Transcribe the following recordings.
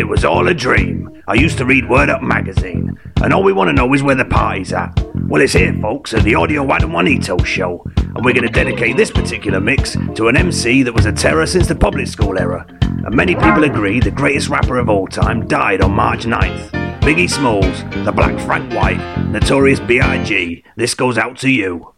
It was all a dream. I used to read Word Up magazine, and all we want to know is where the party's at. Well, it's here, folks, at the Audio Ad and Juanito show, and we're going to dedicate this particular mix to an MC that was a terror since the public school era. And many people agree the greatest rapper of all time died on March 9th. Biggie Smalls, the Black Frank White, Notorious B.I.G. This goes out to you.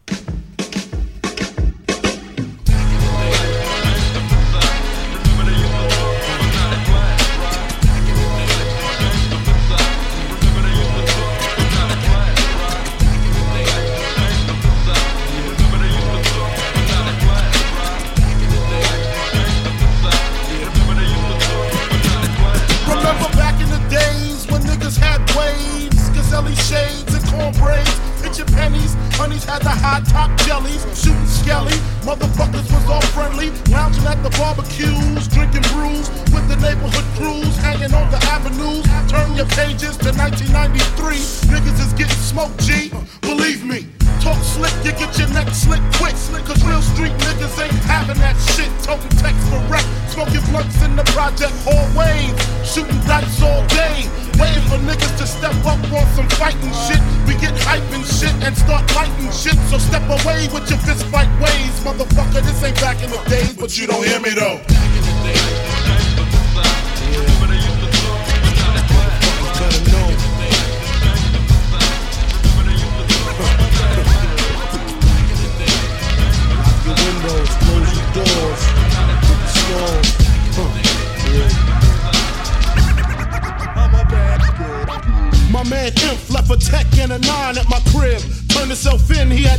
Motherfuckers was all friendly, lounging at the barbecues, drinking brews with the neighborhood crews, hanging on the avenues. Turn your pages to 1993. Niggas is getting smoked, G. Believe me. Talk slick, you get your neck slick quick. Slick cause real street niggas ain't having that shit. Toting text for rep, smoking blunts in the project hallways. Shooting dice all day. Waiting for niggas to step up on some fighting shit. We get hype and shit and start lighting shit. So step away with your fist fight ways. Motherfucker, this ain't back in the days, but you don't hear me though.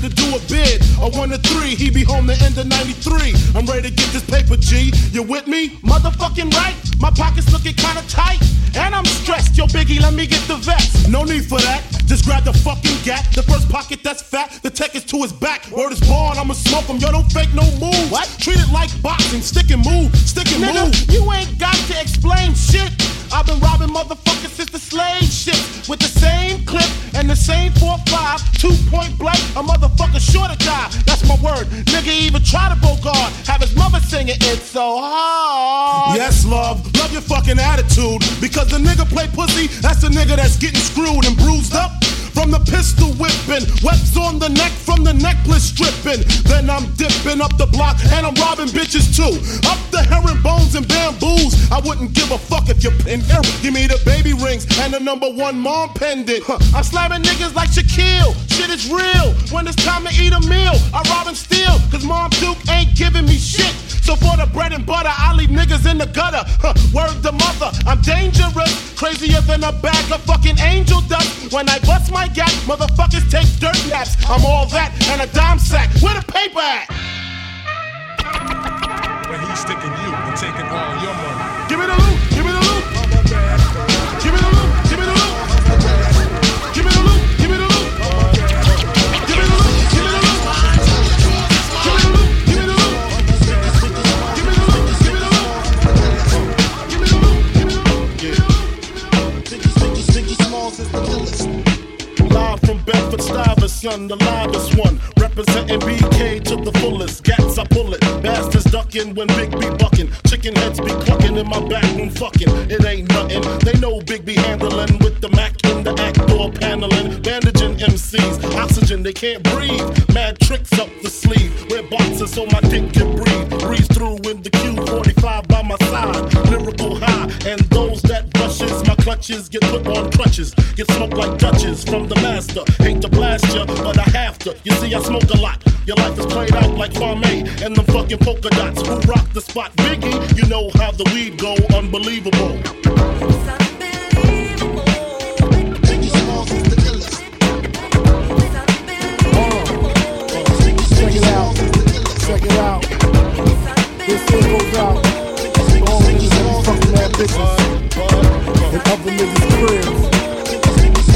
To do a bid. A one to three, he be home the end of 93. I'm ready to get this paper, G. You with me? Motherfucking right. My pockets looking kinda tight. And I'm stressed. Yo, Biggie, let me get the vest. No need for that. Just grab the fucking gat. The first pocket that's fat. The tech is to his back. Word is born, I'ma smoke him. Yo, don't fake no move. What? Treat it like boxing. Stick and move. Stick and Nigga, move. you ain't got to explain shit. I've been robbing motherfuckers since the slave ship with the same clip and the same 4-5, two point blank. A motherfucker sure to die. That's my word. Nigga even try to go guard. Have his mother singing it's so hard. Yes, love. Love your fucking attitude. Because the nigga play pussy, that's the nigga that's getting screwed and bruised up. From the pistol whipping, webs on the neck from the necklace stripping. Then I'm dipping up the block and I'm robbing bitches too. Up the herringbones and bamboos. I wouldn't give a fuck if you're in here. Give me the baby rings and the number one mom pendant. Huh. I'm slamming niggas like Shaquille. Shit is real. When it's time to eat a meal, I rob and steal. Cause Mom Duke ain't giving me shit. So for the bread and butter, I leave niggas in the gutter. Huh, word the mother, I'm dangerous. Crazier than a bag of fucking angel dust. When I bust my gap, motherfuckers take dirt naps. I'm all that and a dime sack. Where the paper at? Where he's sticking you and taking all your money. Give me the loot, give me the loot. Stuyvesant, the livest one. Representing BK to the fullest. Gats, I pull it. Bastards ducking when Big B bucking. Chicken heads be clucking in my back room fucking. It ain't nothing. They know Big B handling with the Mac in the act door paneling. Bandaging MCs. Oxygen, they can't breathe. Mad tricks up the sleeve. Wear boxes so my dick can breathe. Breeze through in the clutches get put on crutches. Get smoked like Dutches from the master. Hate to blast ya, but I have to. You see, I smoke a lot. Your life is played out like Kwame and them fucking polka dots. Who rock the spot? Biggie, you know how the weed go. Unbelievable. Check it out. Check it out. This shit goes out. All niggas fucking that. Other niggas' cribs.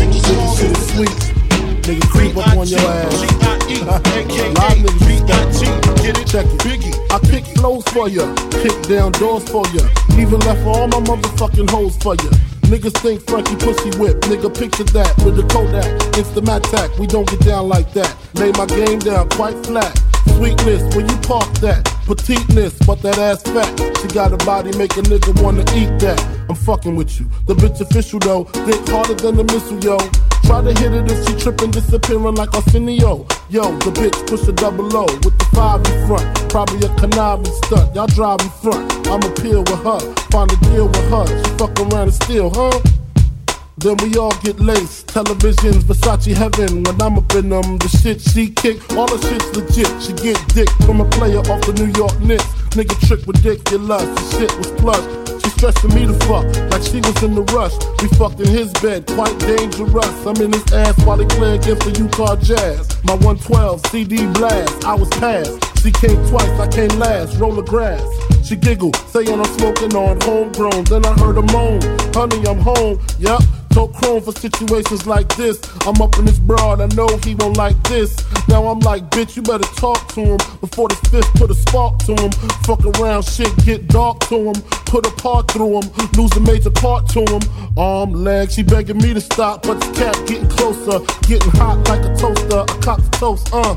Niggas shit is sweet. Niggas creep up on your ass. Of niggas beat that. Get it? Check it. Biggie. I pick flows for ya, kick down doors for ya, even left all my motherfucking hoes for ya. Niggas think Frankie pussy whip, nigga picture that with the Kodak. It's the Mattack, we don't get down like that. Lay my game down quite flat. Sweetness, when you park that, petiteness, but that ass fat. She got a body make a nigga wanna eat that. I'm fucking with you. The bitch official though, think harder than the missile, yo. Try to hit it if she tripping, disappearing like Arsenio. Yo, the bitch push a double O with the five in front. Probably a conniving stunt. Y'all drive in front. I'ma peel with her, find a deal with her. She fuck around and steal, huh? Then we all get laced. Televisions, Versace heaven. When I'm up in them, the shit she kick, all the shit's legit. She get dick from a player off the New York Knicks. Nigga trick ridiculous. The shit was plush stressing me to fuck like she was in the rush. We fucked in his bed, quite dangerous. I'm in his ass while he play against the Utah Jazz. My 112 CD blast, I was passed. She came twice, I came last. Roll the grass. She giggled, saying I'm smoking on homegrown. Then I heard a moan, honey, I'm home. Yep, so chrome for situations like this. I'm up in this broad, I know he won't like this. Now I'm like, bitch, you better talk to him before the fifth put a spark to him. Fuck around, shit get dark to him. Put a part through him, lose a major part to him. Arm, leg, she begging me to stop, but the cat getting closer, getting hot like a toaster. I A cop's toast, uh.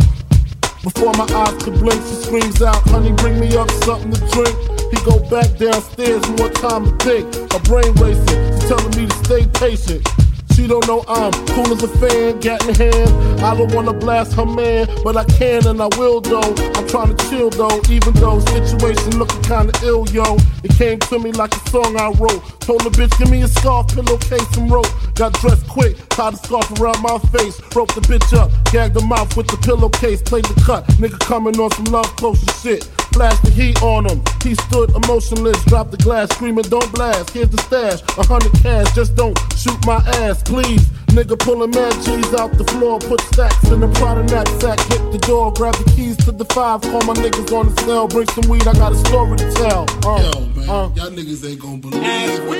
Before my eyes could blink, she screams out, honey, bring me up something to drink. He go back downstairs, more time to think. My brain racing, she's telling me to stay patient. She don't know I'm cool as a fan, gat in hand. I don't wanna blast her man, but I can and I will though. I'm trying to chill though, even though situation looking kinda ill, yo. It came to me like a song I wrote. Told the bitch, give me a scarf, pillowcase, and rope. Got dressed quick, tied a scarf around my face. Roped the bitch up, gagged the mouth with the pillowcase, played the cut. Nigga coming on some love closer shit. Flashed the heat on him. He stood emotionless, dropped the glass, screaming, Don't blast. Here's the stash, a hundred cash, just don't shoot my ass, please. Nigga pulling mad G's out the floor, put stacks in the Prada knapsack, hit the door, grab the keys to the five, call my niggas on the cell, bring some weed, I got a story to tell. Uh, Yo, man, uh. y'all niggas ain't gonna believe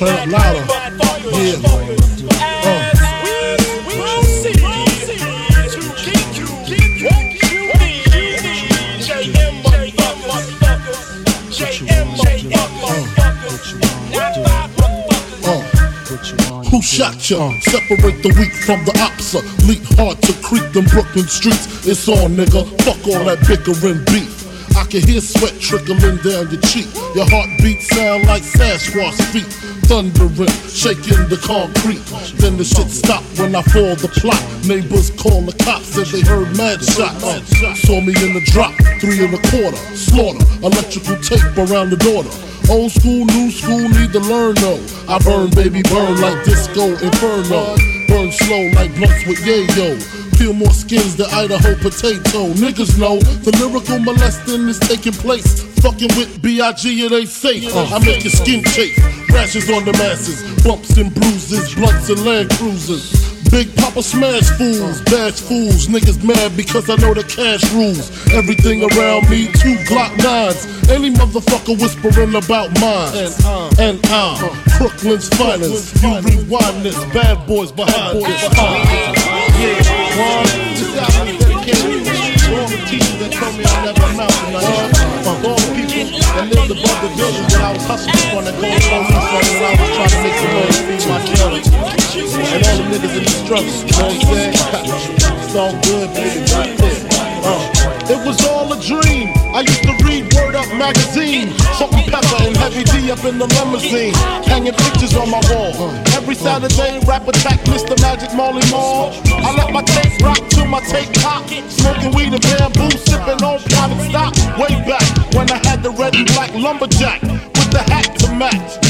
Turn it louder. Yeah. Uh. Who shot ya? Separate the weak from the opsa. Leap hard to creep them Brooklyn streets. It's on, nigga. Fuck all that bickering beef. I can hear sweat trickling down your cheek. Your heartbeat sound like Sasquatch feet. Thundering, shaking the concrete. Then the shit stopped when I fall the plot. Neighbors call the cops, said they heard mad shots. Saw me in the drop, three and a quarter. Slaughter, electrical tape around the daughter. Old school, new school, need to learn though. I burn, baby, burn like disco inferno. Burn slow like blunts with yayo. Peel more skins than Idaho potato. Niggas know the lyrical molesting is taking place. Fucking with B.I.G. it ain't safe. Uh, I make your skin chafe. Rashes on the masses. Bumps and bruises. Blunts and land cruisers. Big Papa smash fools, bash fools. Niggas mad because I know the cash rules. Everything around me, two Glock nines. Any motherfucker whispering about mine. And I'm Brooklyn's finest. You rewind this, bad boys behind this. Yeah, one. This album is dedicated to all the teachers that told me I never amount to nothing. All the people that lived above the building that I was hustling for that called police on when I was trying to make some noise, feed my children. And all the niggas in the you know what I'm saying? it's all good. Uh, it was all a dream. I used to read Word Up magazine. Salt-N-Pepa and Heavy D up in the limousine. Hanging pictures on my wall. Every Saturday, rap attack Mr. Magic Marley Marl. I let my tape rock till my tape pop. Smoking weed and bamboo, sipping on private stock. Way back when I had the red and black lumberjack with the hat to match.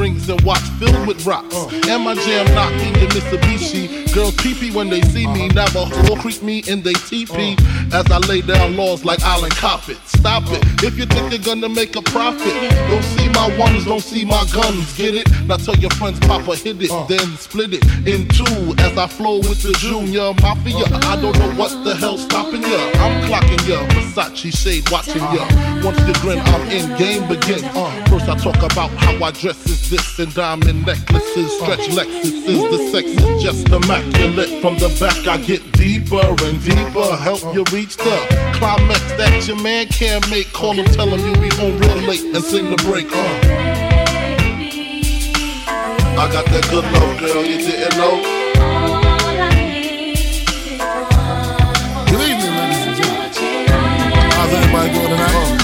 Rings and watch filled with rocks. Uh. And my jam knocking your Mitsubishi. Girls pee when they see me. Uh-huh. Never will creep me in they teepee. Uh. As I lay down laws like Island Coppet. Stop it. Uh. If you think you're gonna make a profit, don't see my ones, don't see my guns. Get it? Now tell your friends, Papa hit it, then split it in two. As I flow with the Junior Mafia. I don't know what the hell's stopping ya. I'm clocking ya. Versace shade watching ya. Once you grin, I'm in. Game begin. First I talk about how I dress is this and diamond necklaces, stretch Lexuses. The sex is just immaculate. From the back I get deeper and deeper. Help you reach the climax that your man can't make. Call him, tell him you be home real late and sing the break. Uh. I got that good love, girl, you didn't know. Good evening, ladies and gentlemen. How's everybody doing tonight?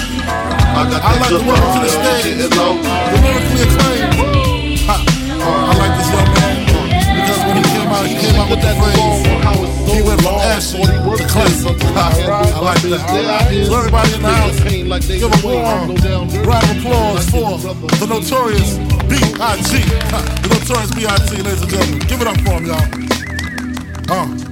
I got that like to welcome to the love, girl, you stage the lyrically acclaimed. Ha. I like this young man because when he came out, he came out with that phrase. He went from acid to classic. I like that. So everybody in the house, give a warm round of applause for the notorious B.I.G. The notorious B.I.G. Ladies and gentlemen, give it up for him, y'all. Uh.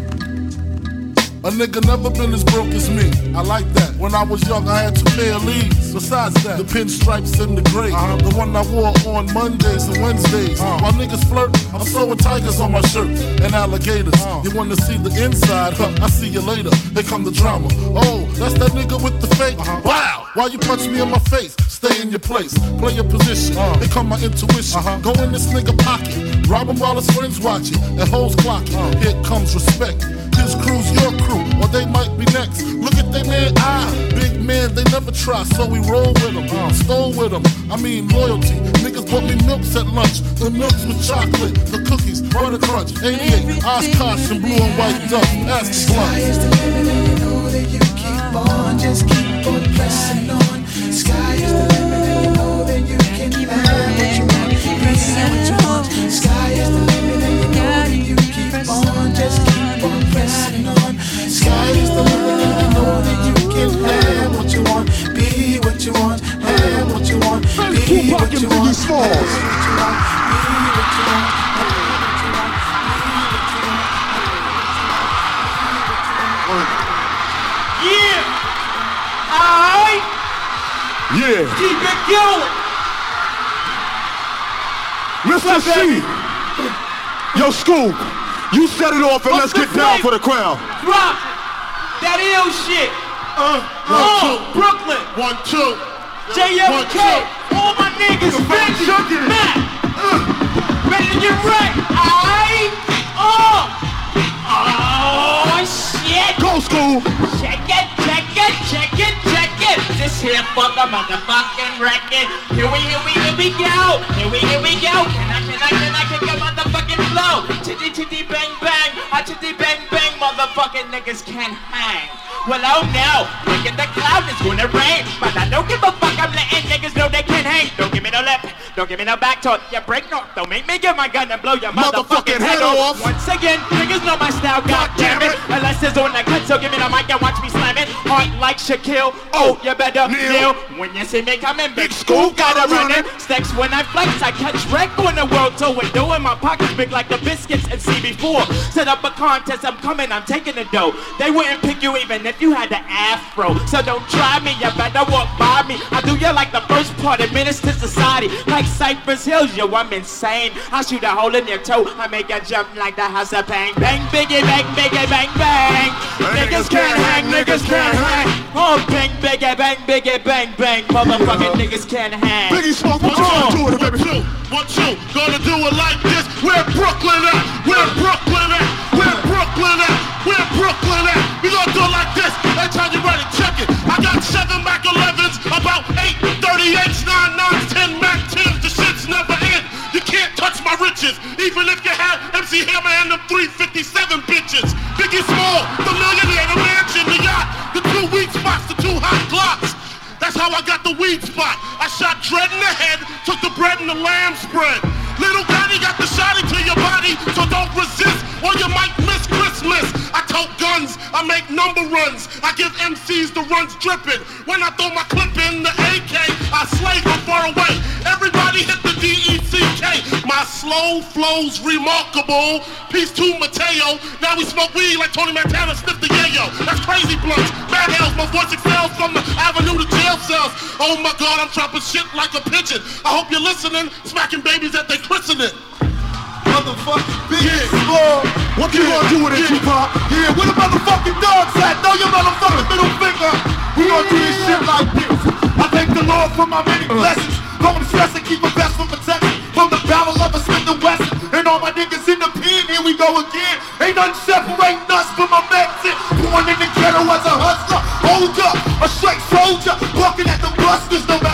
A nigga never been as broke as me. I like that. When I was young, I had two pair of leaves. Besides that, the pinstripes and the gray. The one I wore on Mondays and Wednesdays. Uh. While niggas flirt, I'm sewing tigers on my shirt and alligators. Uh. You wanna see the inside? Huh, I see you later. Here come the drama. Oh, that's that nigga with the fake. Uh-huh. Wow! Why you punch me in my face? Stay in your place. Play your position. Uh. Here come my intuition. Uh-huh. Go in this nigga pocket. Rob him while his friends watching and hoes clocking. Here comes respect. Your crew, or they might be next. Look at they man eye. Big man, they never try, so we roll with them. Uh, stole with them. I mean, loyalty. Niggas bought me milks at lunch. The milks with chocolate, the cookies, butter crunch, 88, Oshkosh, and blue and white duck. Ask Sky is the limit and you know that you keep on, just keep on pressing on. Sky is the limit Yeah. Alright. Yeah. Keep it going. Mister Cee. Yo, Scoop. You set it off and let's What's the get down for the crowd. Drop. That ill shit. Uh, Oh, one, two, Brooklyn. one, two. One, JFK. two. All my niggas. Benji. Chucky. Matt. Ready to get wrecked. Alright. Oh. Oh, shit. Go, School. Check it, check it, check it, check it. This here for the motherfucking record. Here we, here we, here we go. Here we, here we go. Can I, can I, can I kick a motherfucking flow? Chitty, chitty, bang, bang. Ah, chitty, bang, bang. Motherfucking niggas can't hang. Well, oh no. Look at the cloud, it's gonna rain. But I don't give a fuck. I'm letting niggas know they can't hang. Don't give me no lip. Don't give me no back talk. You break no. Don't make me get my gun and blow your motherfucking, Motherfucking head off. Once again, niggas know my style. God damn it. Unless it's on the cut, so give me the mic and watch me Heart like Shaquille. Oh, oh you better Kneel. When you see me coming, big school gotta run it. Stacks when I flex, I catch wreck on the world tour window. And my pockets big like the biscuits and CB4. Set up a contest, I'm coming, I'm taking the dough. They wouldn't pick you even if you had the afro. So don't try me, you better walk by me. I do you like the first part of Menace to Society. Like Cypress Hills, yo, I'm insane. I shoot a hole in your toe, I make you jump like the house of pain. Bang, biggie, bang, biggie, bang, bang. Niggas can't hang, niggas can't hang hang. Oh, bang, biggie, bang, biggie, bang, bang. Motherfucking niggas can't hang. Biggie Smoke, what you gonna do with it, baby? What you, what you gonna do it like this? Where Brooklyn at? Where Brooklyn at? Where Brooklyn at? Where Brooklyn at? We gonna do it like this. Every time you ready, check it. I got seven Mac 11s, about eight 38s, nine nines, ten Mac even if you had MC Hammer and them 357 bitches. Biggie Small, the millionaire, the mansion, the yacht, the two weak spots, the two hot glocks. That's how I got the weed spot. I shot Dread in the head, took the bread and the lamb spread. Little Daddy got the shot into your body, so don't resist or you might miss Christmas. I tote guns, I make number runs, I give MCs the runs dripping. When I throw my clip in the AK, I slay from far away. Everybody hit the D-E-C-K. My slow flow's remarkable. Peace to Mateo. Now we smoke weed like Tony Montana sniff the yayo. That's crazy blunts. Bad hells, my voice excels from the avenue to jail cells. Oh my god, I'm dropping shit like a pigeon. I hope you're listening, smacking babies at their christening. Motherfucking big small. What you gonna do with it, Tupac? Yeah, where the motherfucking dogs at? Throw your motherfucking middle finger. We gonna do this shit like this. I thank the Lord for my many uh-huh. blessings. Don't stress and keep a best from protection. From the barrel of a Smith and Wesson. And all my niggas in the pen, here we go again. Ain't nothing separating us from my Mexican. Born in the ghetto as a hustler. Hold up, a straight soldier. Walking at the busters, no matter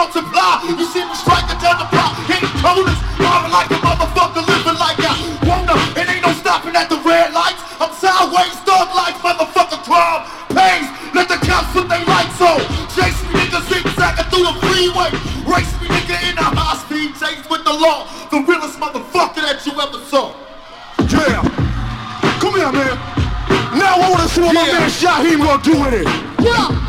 multiply. You see me striking down the block, hitting corners. Marvin like a motherfucker, living like I wanna. It ain't no stopping at the red lights. I'm sideways, thug like motherfucker, crime. Pays, let the cops put their lights on. Chase me, nigga, zigzagging through the freeway. Race me, nigga, in a high speed chase with the law. The realest motherfucker that you ever saw. Yeah. Come here, man. Now I wanna see what my man Syhiem gonna do with it. Yo,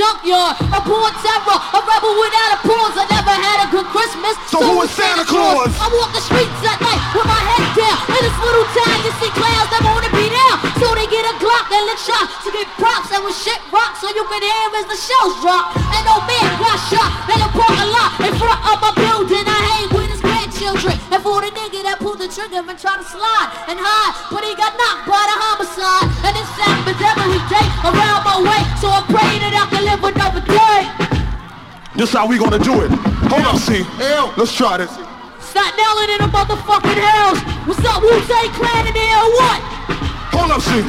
junkyard. A born terror, a rebel without a pause, I never had a good Christmas. So who is Santa Claus? I walk the streets at night with my head down. In this little town, you see clowns that wanna be down. So they get a Glock and lick shots to get props. And when shit rocks, so you can hear as the shells drop. And no man got shot in the parking lot in front of my building. I hang with his grandchildren. And for the nigga that pulled the trigger and tried to slide and hide, but he got knocked by the homicide. And this happens every day around my way. So I pray that I This how we gonna do it. Hold up, see. Let's try this. Stop nailing in the motherfucking house. What's up, Wu-Tang Clan in there or what? Hold up, see.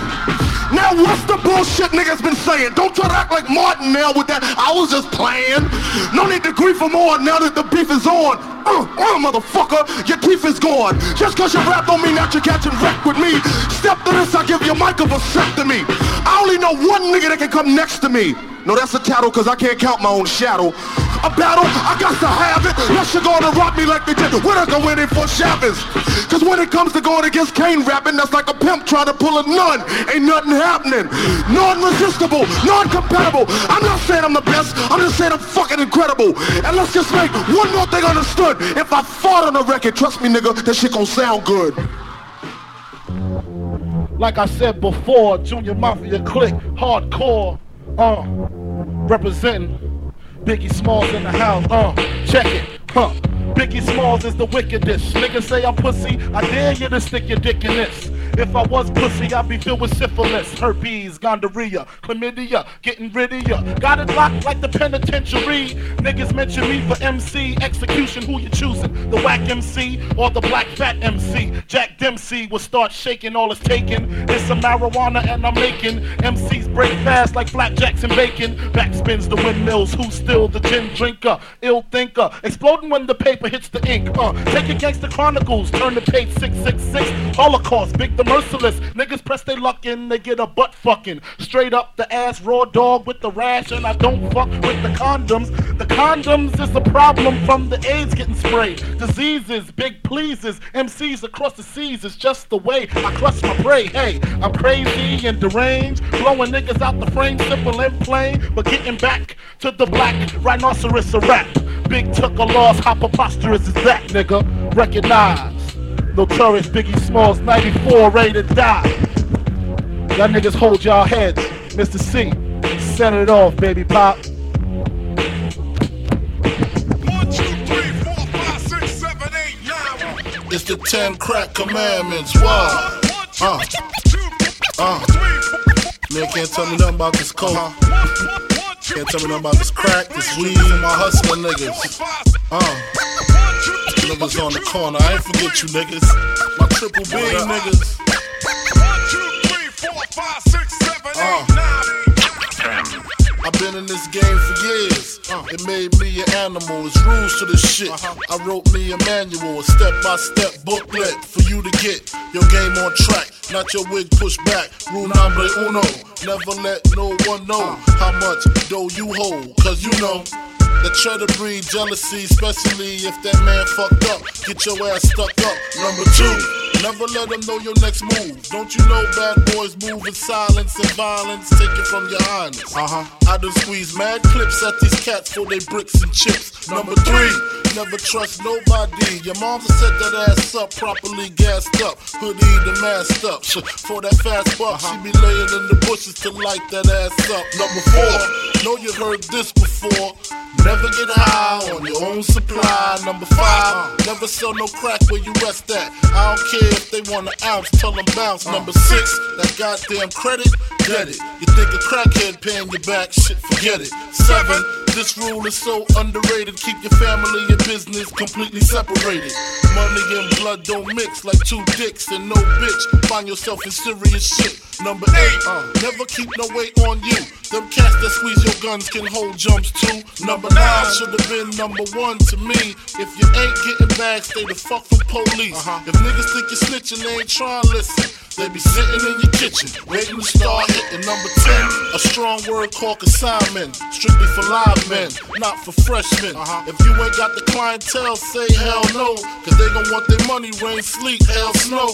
Now what's the bullshit niggas been saying? Don't try to act like Martin now with that. I was just playing. No need to grieve for more now that the beef is on. Uh, uh, motherfucker, your teeth is gone. Just cause you rap don't mean that you're catching wreck with me. Step to this, I give your mic a vasectomy. I only know one nigga that can come next to me. No, that's a tattle cause I can't count my own shadow. A battle, I got to have it. Unless you're gonna rock me like they did. We're not gonna win it for Chavez. Cause when it comes to going against Kane rapping, that's like a pimp trying to pull a nun. Ain't nothing happening. Non-resistible, non-compatible. I'm not saying I'm the best, I'm just saying I'm fucking incredible. And let's just make one more thing understood. If I fought on the record, trust me nigga, that shit gon' sound good. Like I said before, Junior Mafia click, hardcore, uh, representing Biggie Smalls in the house, uh, check it, huh. Biggie Smalls is the wickedest. Niggas say I'm pussy, I dare you to stick your dick in this. If I was pussy, I'd be filled with syphilis, herpes, gonorrhea, chlamydia, getting rid of ya. Got it locked like the penitentiary. Niggas mention me for MC execution. Who you choosing? The whack MC or the black fat MC? Jack Dempsey will start shaking all it's taking. It's some marijuana and I'm making MCs break fast like blackjacks and bacon. Backspins the windmills. Who's still the gin drinker? Ill thinker. Exploding when the paper hits the ink. Uh, take it Gangsta Chronicles. Turn to page 666. Holocaust. Big the merciless. Niggas press their luck in. They get a butt fucking. Straight up the ass raw dog with the rash. And I don't fuck with the condoms. The condoms is the problem from the AIDS getting sprayed. Diseases, big pleases. MCs across the seas is just the way I clutch my prey. Hey, I'm crazy and deranged. Blowing niggas out the frame, simple and plain. But getting back to the black rhinoceros a rap. Big took a loss, how preposterous is that, nigga? Recognize. Notorious Biggie Smalls, 94, ready to die. Y'all niggas hold y'all heads. Mister Cee, set it off, baby pop. It's the ten crack commandments. Wow. Uh. Uh. Man can't tell me nothing about this coke. Can't tell me nothing about this crack, this weed, my hustling niggas. Uh. Niggas on the corner. I ain't forget you niggas. My triple B niggas. five, six, seven, eight, uh. nine. I've been in this game for years. Uh. It made me an animal. It's rules to this shit. Uh-huh. I wrote me a manual, a step by step booklet for you to get your game on track. Not your wig pushed back. Rule number uno. Never let no one know uh. how much dough you hold. Cause you know. That try to breed jealousy, especially if that man fucked up. Get your ass stuck up. Number two, never let them know your next move. Don't you know bad boys move in silence and violence? Take it from your highness. Uh huh. I done squeeze mad clips at these cats for they bricks and chips. Number three, never trust nobody. Your mama set that ass up, properly gassed up, hoodie the masked up. For that fast buck, she be laying in the bushes to light that ass up. Number four, know you heard this before. Never get high on your own supply. Number five, never sell no crack where you rest at. I don't care if they want an ounce, tell them bounce. Number six, that goddamn credit, get it. You think a crackhead paying you back, shit, forget it. Seven, this rule is so underrated. Keep your family and business completely separated. Money and blood don't mix like two dicks and no bitch. Find yourself in serious shit. Number eight, uh, never keep no weight on you. Them cats that squeeze your guns can hold jumps too. Number nine should have been number one to me. If you ain't getting back, stay the fuck from police. If niggas think you're snitching, they ain't trying to listen. They be sitting in your kitchen, waiting to start hitting number 10. A strong word called consignment, strictly for live men, not for freshmen. Uh-huh. If you ain't got the clientele, say hell no, cause they gon' want their money, rain, sleet, hell, snow.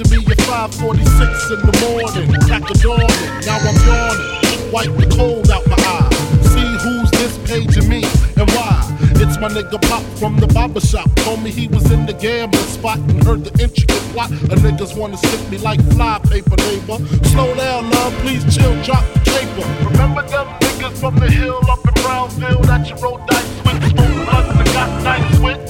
Paging me at 546 in the morning. The dawning, now I'm yawning. Wipe the cold out my eye. See who's this paging me and why? It's my nigga Pop from the barber shop. Told me he was in the gambling spot and heard the intricate plot. A niggas wanna stick me like fly paper, neighbor. Slow down, love, please chill, drop the caper. Remember them niggas from the hill up in Brownsville that you rolled dice with? Smoke blunts and got nice with?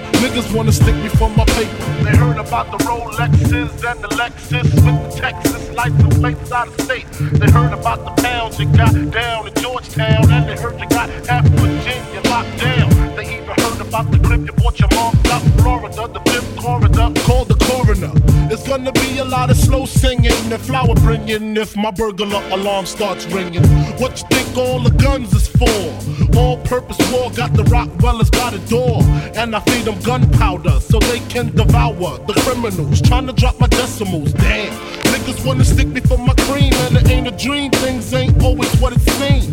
Niggas wanna stick me for my paper. They heard about the Rolexes and the Lexus with the Texas license plates out of state. They heard about the pounds you got down in Georgetown, and they heard you got half Virginia locked down. They even heard about the crib you bought your mom out Florida, the fifth corridor. Called coroner. It's gonna be a lot of slow singing and flower bringing if my burglar alarm starts ringing. What you think all the guns is for? All purpose war got the Rockwellers by the door. And I feed them gunpowder so they can devour the criminals. Trying to drop my decimals, damn. Niggas wanna stick me for my cream, and it ain't a dream. Things ain't always what it seems.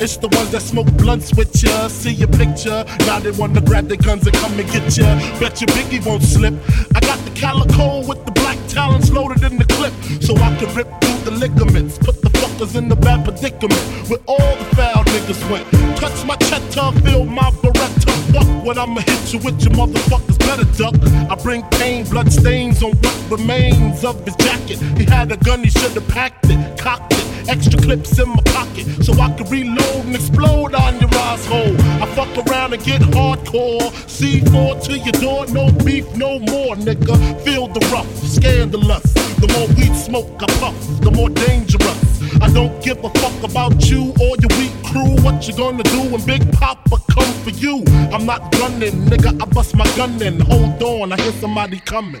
It's the ones that smoke blunts with ya, see your picture. Now they wanna grab their guns and come and get ya. Bet your Biggie won't slip. I got the calico with the black talons loaded in the clip, so I can rip through the ligaments. Put the fuckers in the bad predicament where all the foul niggas went. Touch my cheddar, feel my what I'ma hit you with, your motherfuckers better duck. I bring pain, blood stains on what remains of his jacket. He had a gun, he should've packed it, cocked it. Extra clips in my pocket so I can reload and explode on your asshole. I fuck around and get hardcore. C4 to your door, no beef, no more, nigga. Feel the rough, scandalous. The more weed smoke I puff, the more dangerous. I don't give a fuck about you or your weak crew. What you gonna do when Big Papa come for you? I'm not gunning, nigga. I bust my gun in. Hold on, I hear somebody coming.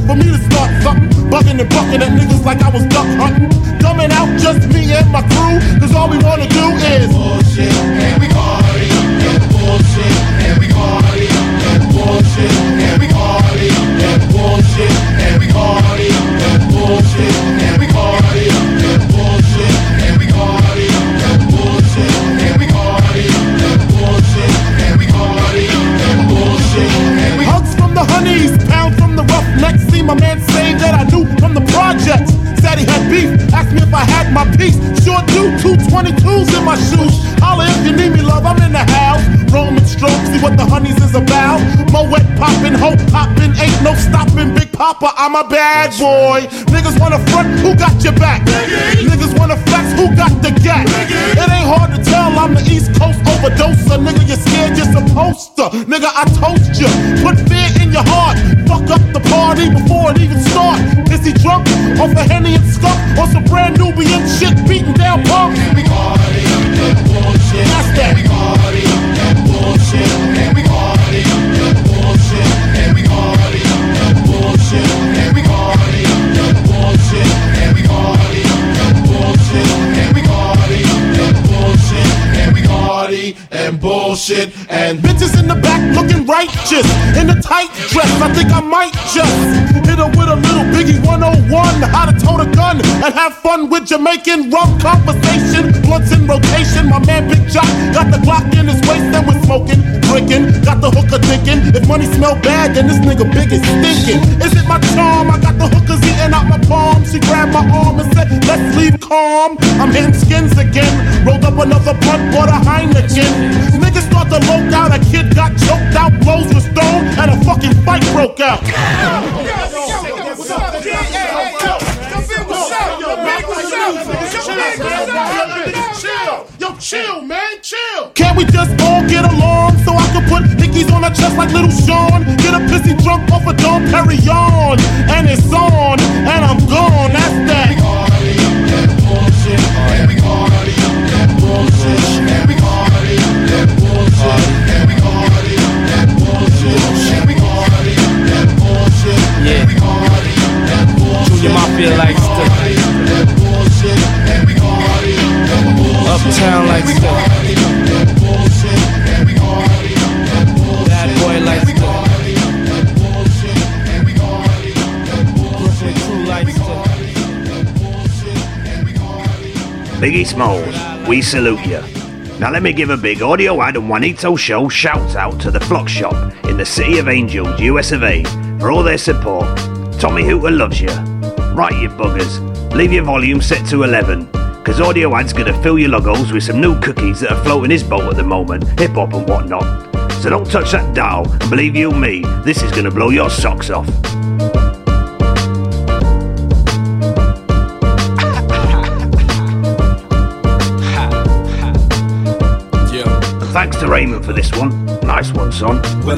for me to start something. Bugging and bucking at niggas like I was duck hunting. Dumbing out just me and my crew, cause all we wanna do is bullshit. And we party, and bullshit. And we party, and bullshit. And we party, and bullshit. And we party, and bullshit. And we party, and bullshit. And we party, and bullshit. And we party, and bullshit. And we party, and bullshit. And we hugs from the honeys, pound from the my man say that I knew from the projects. Said he had beef, asked me if I had my piece. Sure do, two 22s in my shoes. Holla if you need me, love, I'm in the house. Roman stroke, see what the honeys is about. Moet poppin', hope poppin', ain't no stopping. Papa, I'm a bad boy. Niggas wanna front, who got your back? Niggas wanna flex, who got the gat? It ain't hard to tell, I'm the East Coast overdoser. Nigga, you're scared, you're supposed to. Nigga, I toast you. Put fear in your heart. Fuck up the party before it even start. Is he drunk off a Henny and skunk? Or some brand Nubian shit beating down punk? Bullshit. And bitches in the back looking righteous in a tight dress. I think I might just hit her with a little Biggie 101. How to tote a gun and have fun with Jamaican rough conversation. Blunts in rotation. My man Big Jock got the Glock in his waist and we're smoking, drinking. Got the hooker thinking. If money smell bad, then this nigga big is stinking. Is it my charm? I got the hookers eating out my palm. She grabbed my arm and said, Let's leave calm. I'm in skins again. Rolled up another blunt, bought a Heineken. Niggas loke out. A kid got choked out, blows were thrown, and a fucking fight broke out. Chill, yo, chill, man, chill. Can't we just all get along so I can put hickeys on her chest like little Sean? Get a pissy drunk off a Dom Perignon, and it's on, and I'm gone. That's that. Yeah. Mafia like stuff. Uptown like stuff. Bad boy like stuff. Brooklyn. Biggie Smalls, we salute you. Now let me give a big Audio Ad and Juanito Show shout out to the Flock Shop in the City of Angels, US of A, for all their support. Tommy Hooter loves you. Right, you buggers, leave your volume set to 11, because Audio Ad's gonna fill your logos with some new cookies that are floating his boat at the moment, hip hop and whatnot. So don't touch that dial, and believe you me, this is gonna blow your socks off. Yeah. Thanks to Raymond for this one. Nice one, son. Well,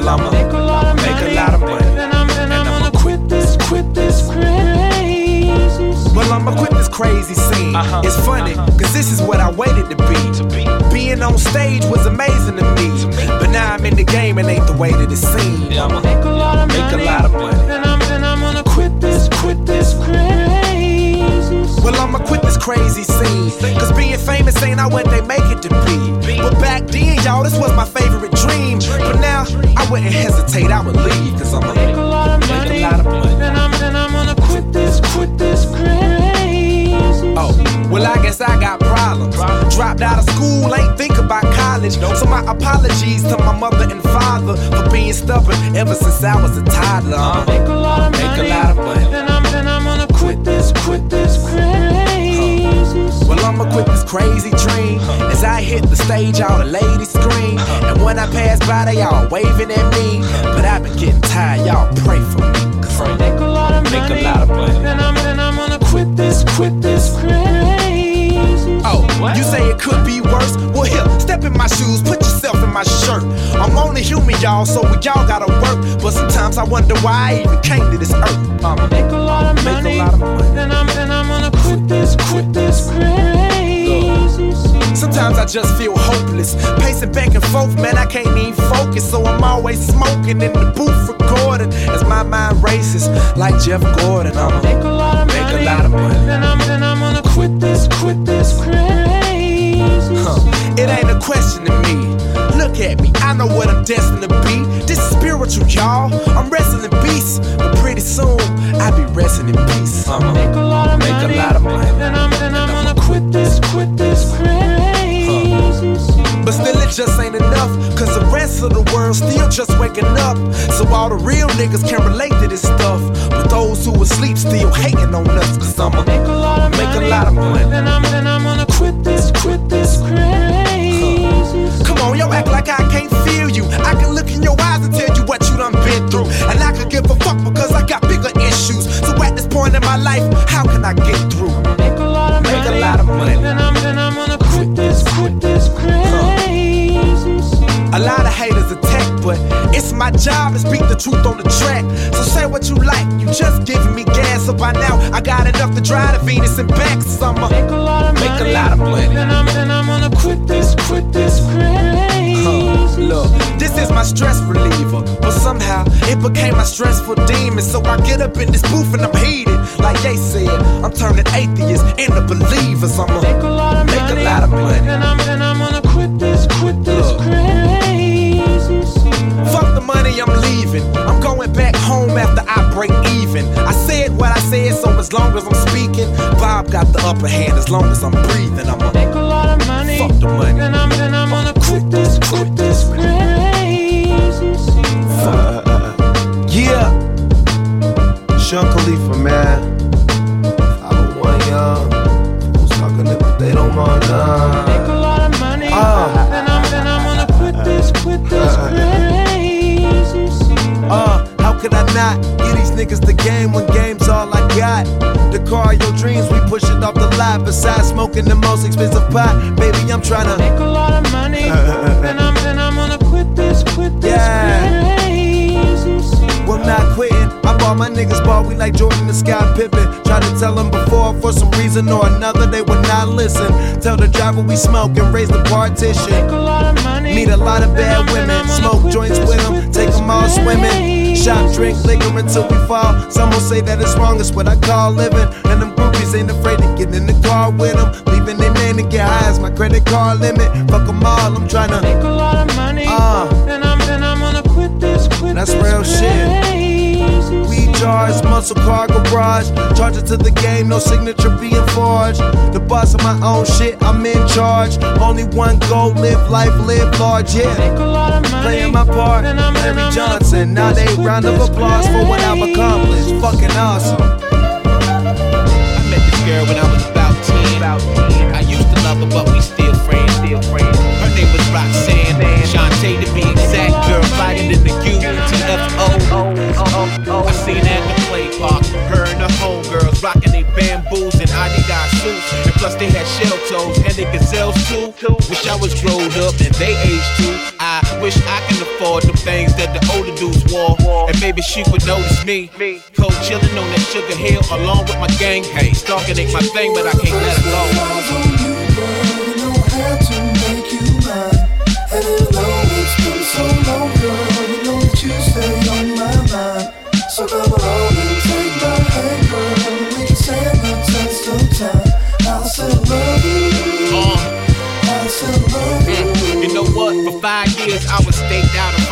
I'ma quit this crazy scene. Uh-huh. It's funny, uh-huh. cause this is what I waited to be. Being on stage was amazing to me. But now I'm in the game and ain't the way that it seemed. I'ma make a lot of money. And I'm, and I'm gonna quit this, quit this crazy. Well, I'ma quit this crazy scene. Cause being famous ain't not what they make it to be. But back then, y'all, this was my favorite dream. But now, I wouldn't hesitate, I would leave, cause I'm a make a lot of money. Make a lot of money. And I'm, and I'm gonna quit this, quit this crazy. Oh, well, I guess I got problems. Dropped out of school, ain't think about college. So my apologies to my mother and father for being stubborn ever since I was a toddler. I'm make a lot of make money. a lot of money. Then I'm, then I'm gonna quit this, quit this crazy. Well, I'ma quit this crazy dream. As I hit the stage, all the ladies scream. And when I pass by, they all waving at me. But I've been getting tired, y'all pray for me. Cause I make a lot of money. Make a lot of money. Then I'm, then I'm gonna quit this, crazy. Oh, what? you say it could be worse? Well, here, step in my shoes, put yourself in my shirt. I'm only human, y'all, so we all gotta work. But sometimes I wonder why I even came to this earth. I'ma make a lot of money. Make a lot of money. Then I'm, then I'm gonna quit this, quit this crazy. Sometimes I just feel hopeless. Pacing back and forth, man, I can't even focus. So I'm always smoking in the booth recording as my mind races like Jeff Gordon. I'ma make a lot of make money. A lot of money. Then I'm, then I'm gonna quit this, quit this crazy. Huh. It ain't a question to me. Look at me, I know what I'm destined to be. This is spiritual, y'all. I'm resting in peace, but pretty soon I'll be resting in peace. I'ma make a lot of make money. a lot of money. Then I'm, then I'm gonna quit this, quit this crazy. But still, it just ain't enough. Cause the rest of the world still just waking up. So all the real niggas can relate to this stuff. But those who asleep still hating on us. Cause I'ma make a lot of make money. A lot of money. Then, I'm, then I'm gonna quit this, quit this crazy. Huh. Come on, yo, act like I can't feel you. I can look in your eyes and tell you what you done been through. And I could give a fuck because I got bigger issues. So at this point in my life, how can I get through? Make a lot of make money. A lot of money. Then I'm, then I'm gonna quit this, A lot of haters attack, but it's my job to speak the truth on the track. So say what you like, you just giving me gas. So by now, I got enough to drive to Venus and back. So I'ma make a lot of make money. A lot of money. Then I'm, then I'm gonna quit this, quit this crazy. Huh, look, this is my stress reliever. But somehow, it became my stressful demon. So I get up in this booth and I'm heated. Like they said, I'm turning atheists into believers. I'ma make a lot of make money. A lot of money. Then I'm, then I'm gonna quit this, quit this look. crazy. Money, I'm leaving. I'm going back home after I break even. I said what I said, so as long as I'm speaking, Bob got the upper hand. As long as I'm breathing, I'ma make a lot of money. Fuck the money. Then I'm, then I'm gonna quit this, quit this crazy. Uh, uh, uh, yeah. Sean Khalifa, man. Not give these niggas the game when game's all I got? The car, your dreams, we push it off the lot. Besides smoking the most expensive pot, baby, I'm trying to make a lot of money. then I'm, then I'm gonna quit this, quit this yeah. crazy. Well, not quitting. I bought my niggas ball, we like Jordan and Scott Pippen. Tried to tell them before, for some reason or another, they would not listen. Tell the driver we smoke and raise the partition. Meet a lot of bad women, smoke joints with them, take them all swimming. Shop, drink liquor until we fall. Some will say that it's wrong, it's what I call living. And them groupies ain't afraid to get in the car with them. Leaving their man to get high as my credit card limit. Fuck them all, I'm trying to make a lot of money. Uh, then I'm, then I'm gonna quit this, quit That's this real shit. We charge, muscle car garage. Charge it to the game, no signature being forged. The boss of my own shit, I'm in charge. Only one goal, live life, live large, yeah. Playing my part, Larry Johnson. Now they round of applause for what I've accomplished. Fucking awesome. I met this girl when I was about 10. I used to love her, but we still friends. Still friends. Her name was Roxanne. Shanté to be exact. Girl, fighting in the UTFO. I seen her at the play park. Her and her homegirls rocking they bamboos and Adidas suits. And plus they had shell toes and they gazelles too. Wish I was grown up and they aged too. I wish I could afford the things that the older dudes wore. And maybe she would notice me. Cold chillin' on that sugar hill along with my gang. Hey, stalking ain't my thing, but I can't let it go. And even though it's been so long,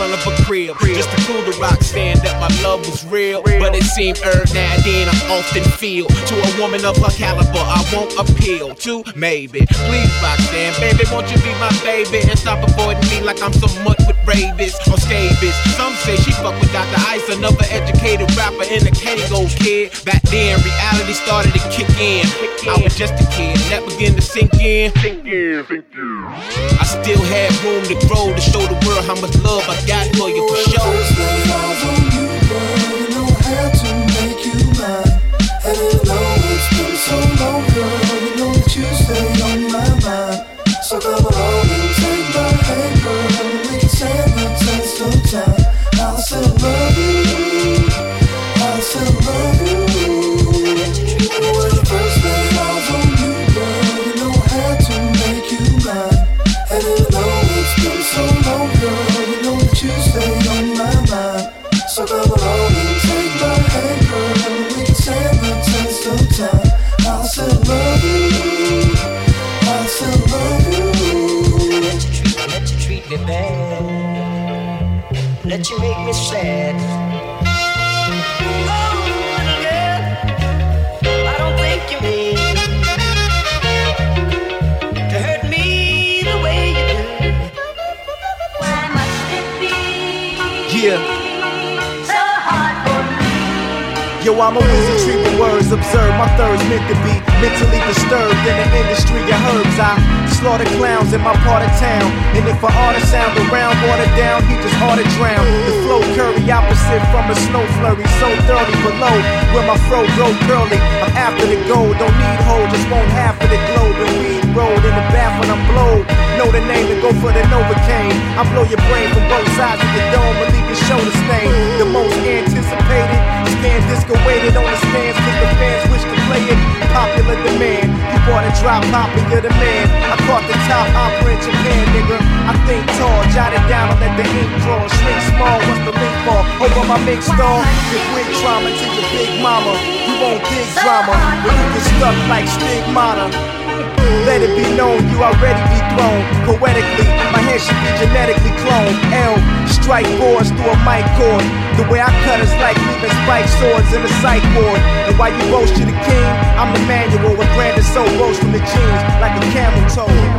front of a crib. Just to cool the to Roxanne that my love was real. But it seemed earned now then I often feel. To a woman of her caliber, I won't appeal to maybe. Please, Roxanne, baby, won't you be my baby? And stop avoiding me like I'm some mutt with rabies or scabies. Some say she fuck with Dr. Ice, another educated rapper in the Kangol kid. Back then, reality started to kick in. I was just a kid, and that began to sink in. Sink in, sink in. I still had room to grow to show the world how much love I got for you for sure. I'll still love you. Let you make me sad. Oh, little girl, I don't think you mean to hurt me the way you do. Why must it be Yeah. so hard for me? Yo, I'm a wizard, words, observe my thirds meant to be mentally disturbed in the industry of herbs. I slaughter clowns in my part of town. And if an artist sound around, water down, he just ought to drown. The flow curry opposite from a snow flurry, so dirty below. Where my fro grow curly, I'm after the gold, don't need hold, just want half of the globe. And weed rolled in the bath when I'm blowed. Know the name and go for the Novocaine. I blow your brain from both sides of the dome and leave your shoulder stain. The most anticipated, stand disco waited on the stands cause the fans wish to play it. Popular demand, bought a drop hopper, you're the man. I caught the top opera in Japan, nigga. I think tall, jot it down, let the ink draw. Shrink small, what's the link for? Over my mix stall, give wig trauma to your big mama. You won't dig drama, when you get stuck like stigmata. Let it be known you already be thrown. Poetically, my hair should be genetically cloned. L, strike boards through a mic cord. The way I cut is like leaving spike swords in a sight ward. And while you boast you the king, I'm the manual with branded so rose from the jeans like a camel toe.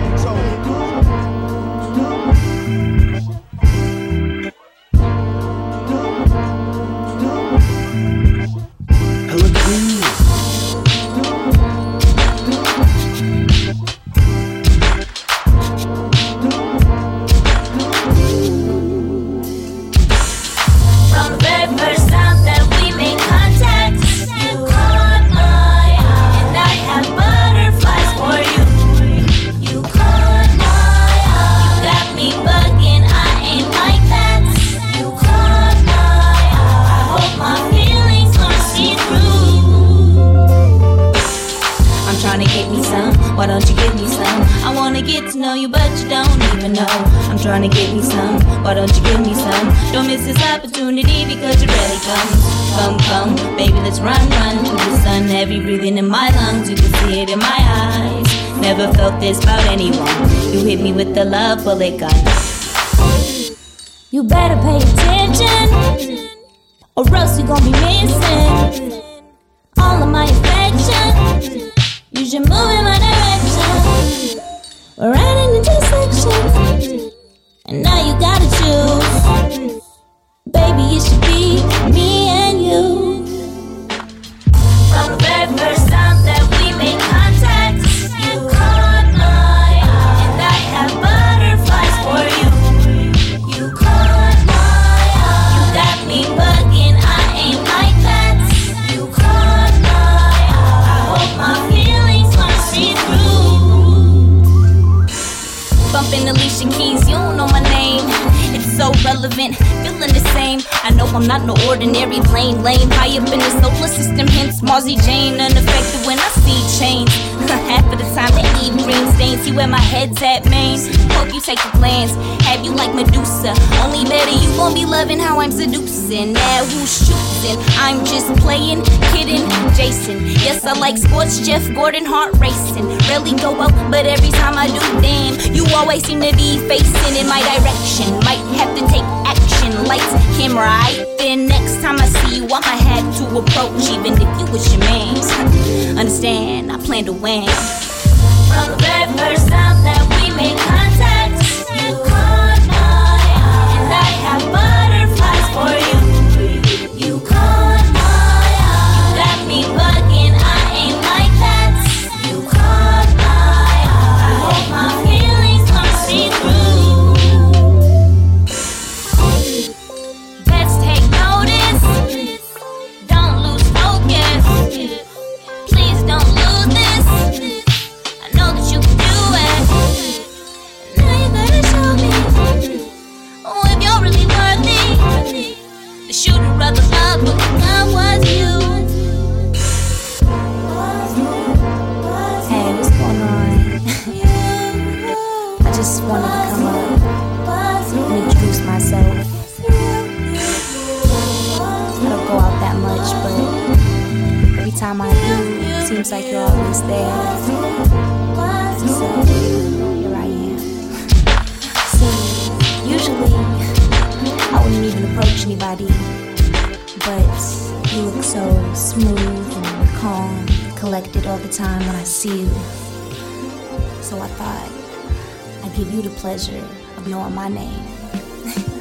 Bullet gun. Keys, you don't know my name. It's so relevant, feeling the. I know I'm not no ordinary lane, lame. High up in the solar system, hence Marzi Jane. Unaffected when I see change. Half of the time they eat green stains. See where my head's at, man. Hope you take a glance. Have you like Medusa? Only better you gon' be loving how I'm seducing. Now who's shooting? I'm just playing, kidding, Jason. Yes, I like sports, Jeff Gordon, heart racing. Rarely go out, but every time I do, damn, you always seem to be facing in my direction. Might have to take action flashing lights. camera, right there. Next time I see you, I'ma have to approach, even if you was your man. Understand? I plan to win. From bad very first time that we made contact. approach anybody, but you look so smooth and calm, collected all the time when I see you. So I thought I'd give you the pleasure of knowing my name.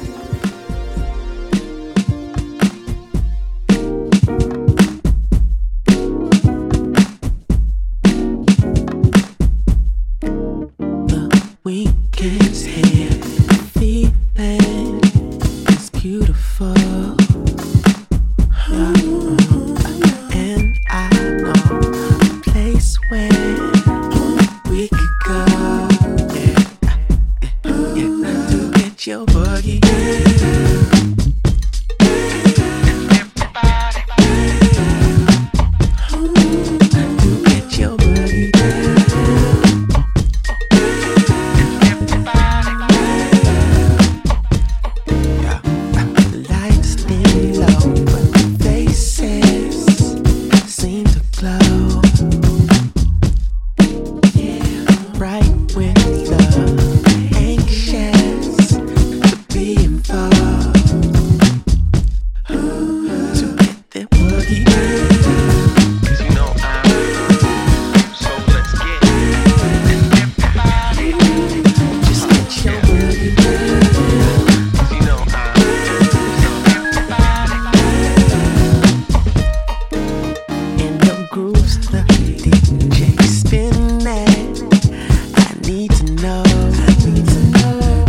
know. I need to know.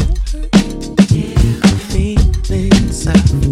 Yeah. Feelings of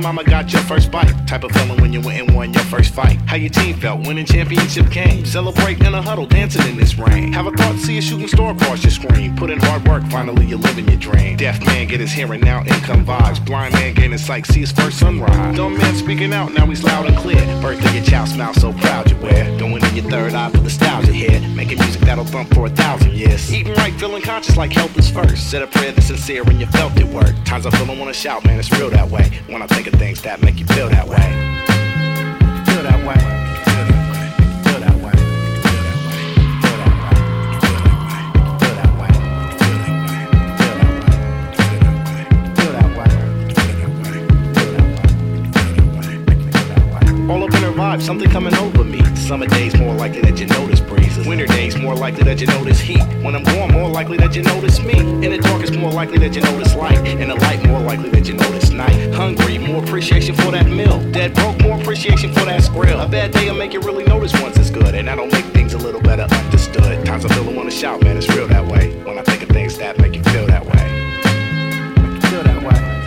your mama got your first bite. Type of feeling when you went and won your first fight. How your team felt winning championship games. Celebrate in a huddle, dancing in this rain. Have a thought, see a shooting star across your screen. Put in hard work, finally you're living your dream. Deaf man get his hearing now, income vibes. Blind man gaining sight, see his first sunrise. Dumb man speaking out, now he's loud and clear. Birthday your child smile so proud you wear. Going in your third eye for nostalgia here. Making music that'll thump for a thousand years. Eating right, feeling conscious like health is first. Said a prayer that's sincere and you felt it work. Times I feel I wanna shout, man, it's real that way. When I think of things that make you feel that way. Feel that way. Feel that way. Vibe, something coming over me. Summer days more likely that you notice breezes. Winter days more likely that you notice heat. When I'm gone, more likely that you notice me. In the dark, it's more likely that you notice light. In the light, more likely that you notice night. Hungry, more appreciation for that meal. Dead broke, more appreciation for that skrill. A bad day will make you really notice once it's good, and that'll make things a little better understood. Times I feel I wanna shout, man, it's real that way. When I think of things that make you feel that way. Make you feel that way.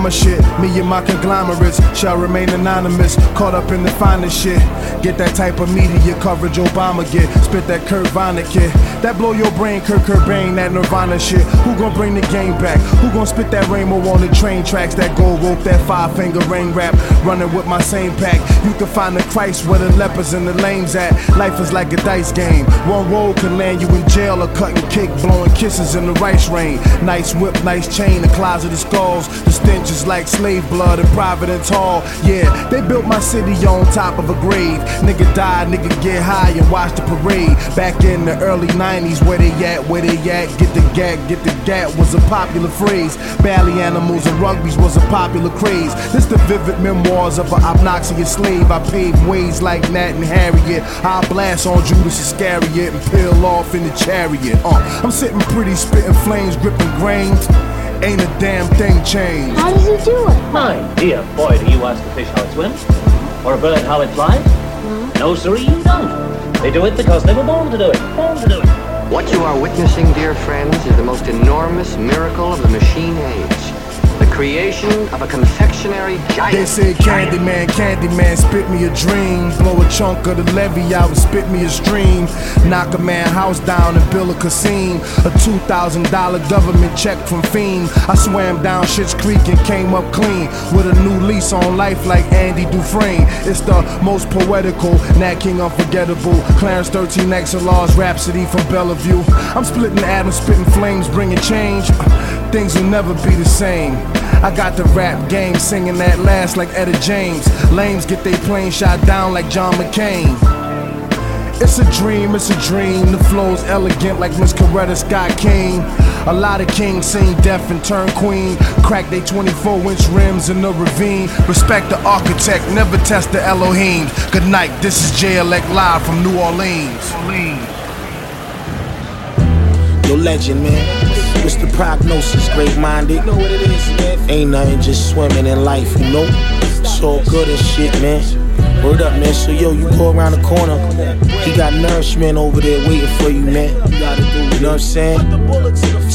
I'm a shit. Me and my conglomerates shall remain anonymous. Caught up in the finest shit. Get that type of media coverage Obama get. Spit that Kurt Vonnegut kid. That blow your brain, Kurt Cobain, that Nirvana shit. Who gon' bring the game back? Who gon' spit that rainbow on the train tracks? That gold rope, that five finger ring rap. Running with my same pack. You can find the Christ where the lepers and the lames at. Life is like a dice game. One roll can land you in jail or cutting kick, blowing kisses in the rice rain. Nice whip, nice chain, the closet of skulls. The stench is like slave blood in Providence Hall. Yeah, they built my city on top of a grave. Nigga die, nigga get high and watch the parade. Back in the early 90s, where they at, where they at? Get the gag, get the gat was a popular phrase. Bally animals and rugbies was a popular craze. This the vivid memoirs of an obnoxious slave. I paved ways like Nat and Harriet. I blast on Judas Iscariot and peel off in the chariot. Uh, I'm sitting pretty, spitting flames, gripping grains. Ain't a damn thing changed. How does he do it? My dear boy, do you ask a fish how it swims? Or a bird how it flies? Hmm? No, sirree, you don't. They do it because they were born to do it. Born to do it. What you are witnessing, dear friends, is the most enormous miracle of the machine age. Creation of a confectionery giant. They say Candyman, Candyman, spit me a dream. Blow a chunk of the levy out and spit me a stream. Knock a man house down and build a casino. A $2,000 government check from Fiend. I swam down Shit's Creek and came up clean. With a new lease on life like Andy Dufresne. It's the most poetical, Nat King unforgettable. Clarence 13 XLR's Rhapsody from Bellevue. I'm splitting atoms, spitting flames, bringing change. Things will never be the same. I got the rap game singing that last like Etta James. Lames get they plane shot down like John McCain. It's a dream, it's a dream. The flow's elegant like Miss Coretta Scott King. A lot of kings seen deaf and turn queen. Crack they 24 inch rims in the ravine. Respect the architect, never test the Elohim. Good night, this is JLX live from New Orleans. Yo, legend, man. What's the prognosis? Great minded. You know what it is, man. Ain't nothing, just swimming in life, you know? It's all good and shit, man. Word up, man. So, yo, you go around the corner. He got nourishment over there waiting for you, man. You you know what I'm saying?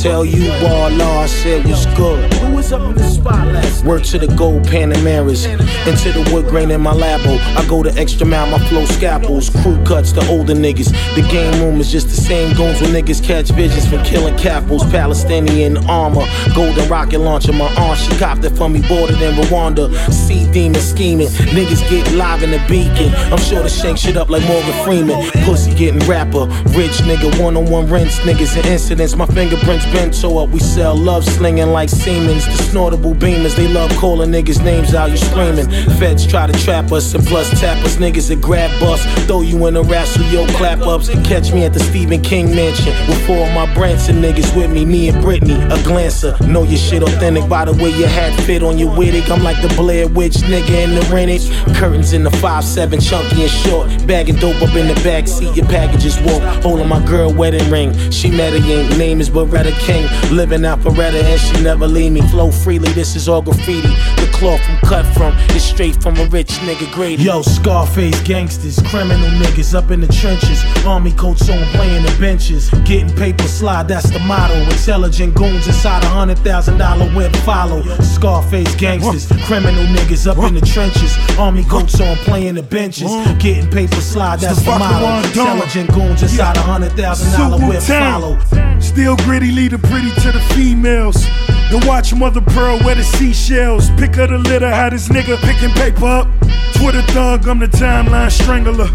Tell you, law, I said what's good. Who was up in the spot last Work to the gold Panameras. Into the wood grain in my labo. I go the extra mile, my flow scalpels. Crew cuts, the older niggas. The game room is just the same goons when niggas catch visions from killing capitals. Palestinian armor. Golden rocket launcher, my aunt, she copped it for me, it in Rwanda. Sea demon scheming. Niggas get live in the beacon. I'm sure to shake shit up like Morgan Freeman. Pussy getting rapper. Rich nigga, one on one rents. Niggas and incidents. My fingerprints We sell love slinging like Siemens. The snortable beamers. They love calling niggas names out. You screaming. Feds try to trap us and plus tap us. Niggas that grab us, Throw you in a wrestle. Yo, clap ups. and Catch me at the Stephen King mansion. With four of my Branson niggas with me. Me and Brittany. A glancer. Know your shit authentic by the way your hat fit on your wittig. I'm like the Blair Witch nigga in the rented. Curtains in the 5'7, chunky and short. Bagging dope up in the back seat. Your packages walk. Holding my girl wedding ring. She meditating. Name is Beretta King. Living out Beretta and she never leave me. Flow freely. This is all graffiti. The cloth I'm cut from is straight from a rich nigga grade. Yo, Scarface gangsters, criminal niggas up in the trenches. Army coats on, playing the benches. Getting paper slide, that's the motto. Intelligent goons inside a hundred thousand dollar whip follow. Scarface gangsters, criminal niggas up in the trenches. Army coats on, playing the benches. Getting paper slide, that's the motto. Intelligent goons inside a hundred thousand dollar whip follow. Still gritty, lead the pretty to the females. Then watch Mother Pearl wear the seashells. Pick the litter, how this nigga picking paper up. Twitter thug, I'm the timeline strangler.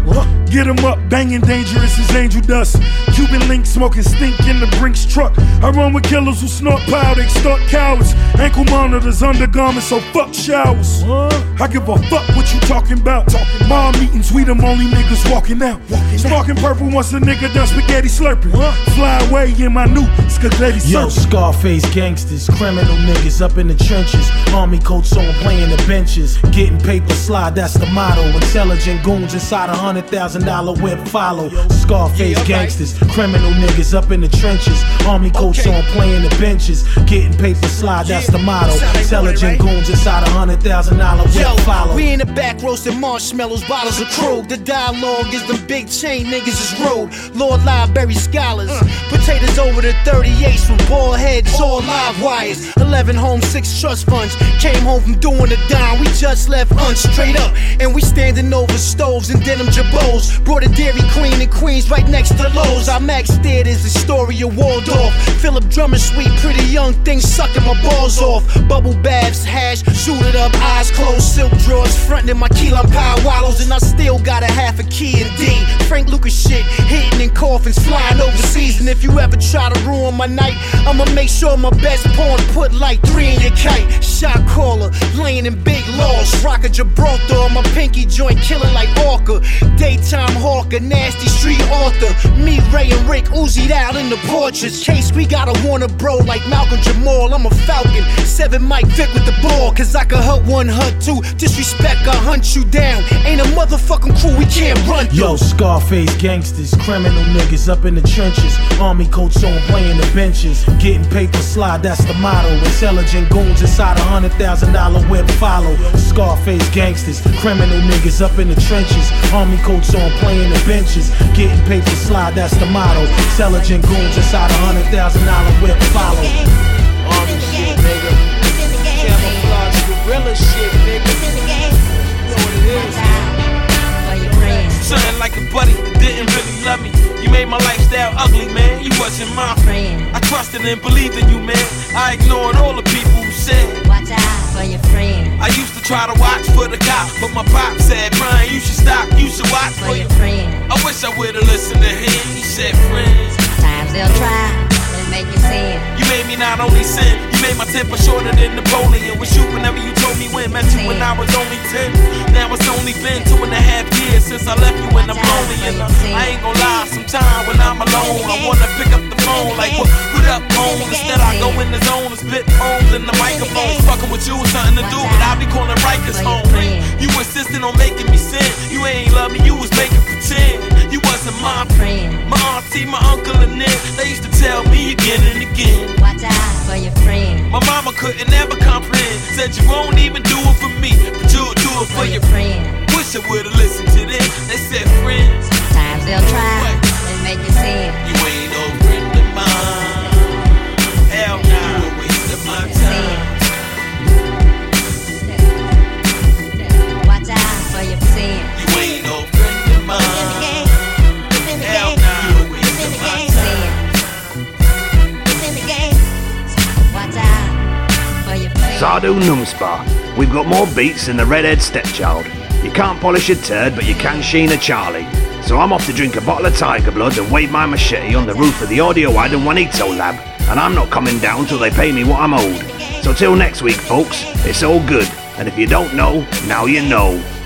Get him up, banging dangerous as angel dust. Cuban link smoking stink in the Brinks truck. I run with killers who snort powder, extort cowards. Ankle monitors, undergarments, so fuck showers. I give a fuck what you talking about. Mom meetings, we them only niggas walking out. Sparking purple once a nigga done spaghetti slurping. Fly away in my new Scaglietti Yo. Scarface gangsters, criminal niggas up in the trenches. Army coats on, playing the benches. Getting paper slide, that's the motto. Intelligent goons inside a hundred thousand dollar whip follow. Scarface gangsters, criminal niggas up in the trenches. Army coats on, playing the benches. Getting paper slide, that's the motto. Intelligent goons inside a hundred thousand dollar whip Yo, follow. we in the back roasting marshmallows, bottles of Krug. The dialogue is them big chain niggas is rude. Lord Library scholars. Potatoes over the 38s with ball heads, all live wires. 11 home, 6 trust funds. Came home from doing the dime. We just left unch straight up. And we standing over stoves and denim jabots. Brought a Dairy Queen in Queens right next to Lowe's. Our Max Theater is the story of Waldorf. Philip Drummer, sweet, pretty young thing sucking my balls off. Bubble baths, hash, suited up, eyes closed, silk drawers, frontin' my key lime pie wallows, and I still got a half a key in D. Frank Lucas shit, hitting in coffins, flying overseas. And if you ever try to ruin my night, I'ma make sure my best porn put like three in your kite. Shot caller, laying in big laws, rock Gibraltar on my pinky joint, killing like Orca. Daytime hawker, nasty street author. Me, Ray, and Rick Uzi'd out in the portraits. Case we got a Warner bro like Malcolm Jamal. I'm a Falcon, seven Mike Vick with the ball, cause I can hurt one, hurt two. Disrespect, I hunt you down. Ain't a motherfucking crew we can't run through. Yo, Scarface gangsters, criminal niggas up in the trenches. Army coats on, playing the benches. Getting paper slide, that's the motto. Intelligent goons inside a hundred thousand dollar whip follow. Scarface gangsters, criminal niggas up in the trenches. Army coats on, playing the benches. Getting paid for slide, that's the motto. Intelligent goons inside a hundred thousand dollar whip follow. Army shit, nigga. Camouflage gorilla shit, nigga. You know what it is. Something like a buddy that didn't really love me. You made my lifestyle ugly, man. You wasn't my friend. I trusted and believed in you, man. I ignored all the people who said, Watch out for your friend. I used to try to watch for the cops, but my pop said, Brian, you should stop. You should watch for your friend. I wish I would've listened to him. He said, friends. Times they'll try make you sin. You made me not only sin, you made my temper shorter than Napoleon. Was you whenever you told me when. Met you when I was only 10. Now it's only been two and a half years since I left you and I'm lonely. And I ain't gonna lie, sometimes when I'm alone, I wanna pick up the phone like, what, what up, home? Instead, I go in the zone and spit homes in the microphone. Fucking with you was something to do, but I be calling Rikers home. You insisting on making me sin. You ain't love me, you was making pretend. You wasn't my friend. My auntie, my uncle, and them, they used to tell me again and again. Watch out for your friend. My mama couldn't never comprehend. Said you won't even do it for me, but you'll do it for your friend. Wish I would've listened to them. They said friends. Sometimes they'll try and make you sin. You ain't no friend of mine. Hell nah, you a waste of my time. Your Numspa. We've got more beats than the redhead stepchild. You can't polish a turd, but you can sheen a Charlie. So I'm off to drink a bottle of Tiger Blood and wave my machete on the roof of the Audio Ad and Juanito lab. And I'm not coming down till they pay me what I'm owed. So till next week, folks, it's all good. And if you don't know, now you know.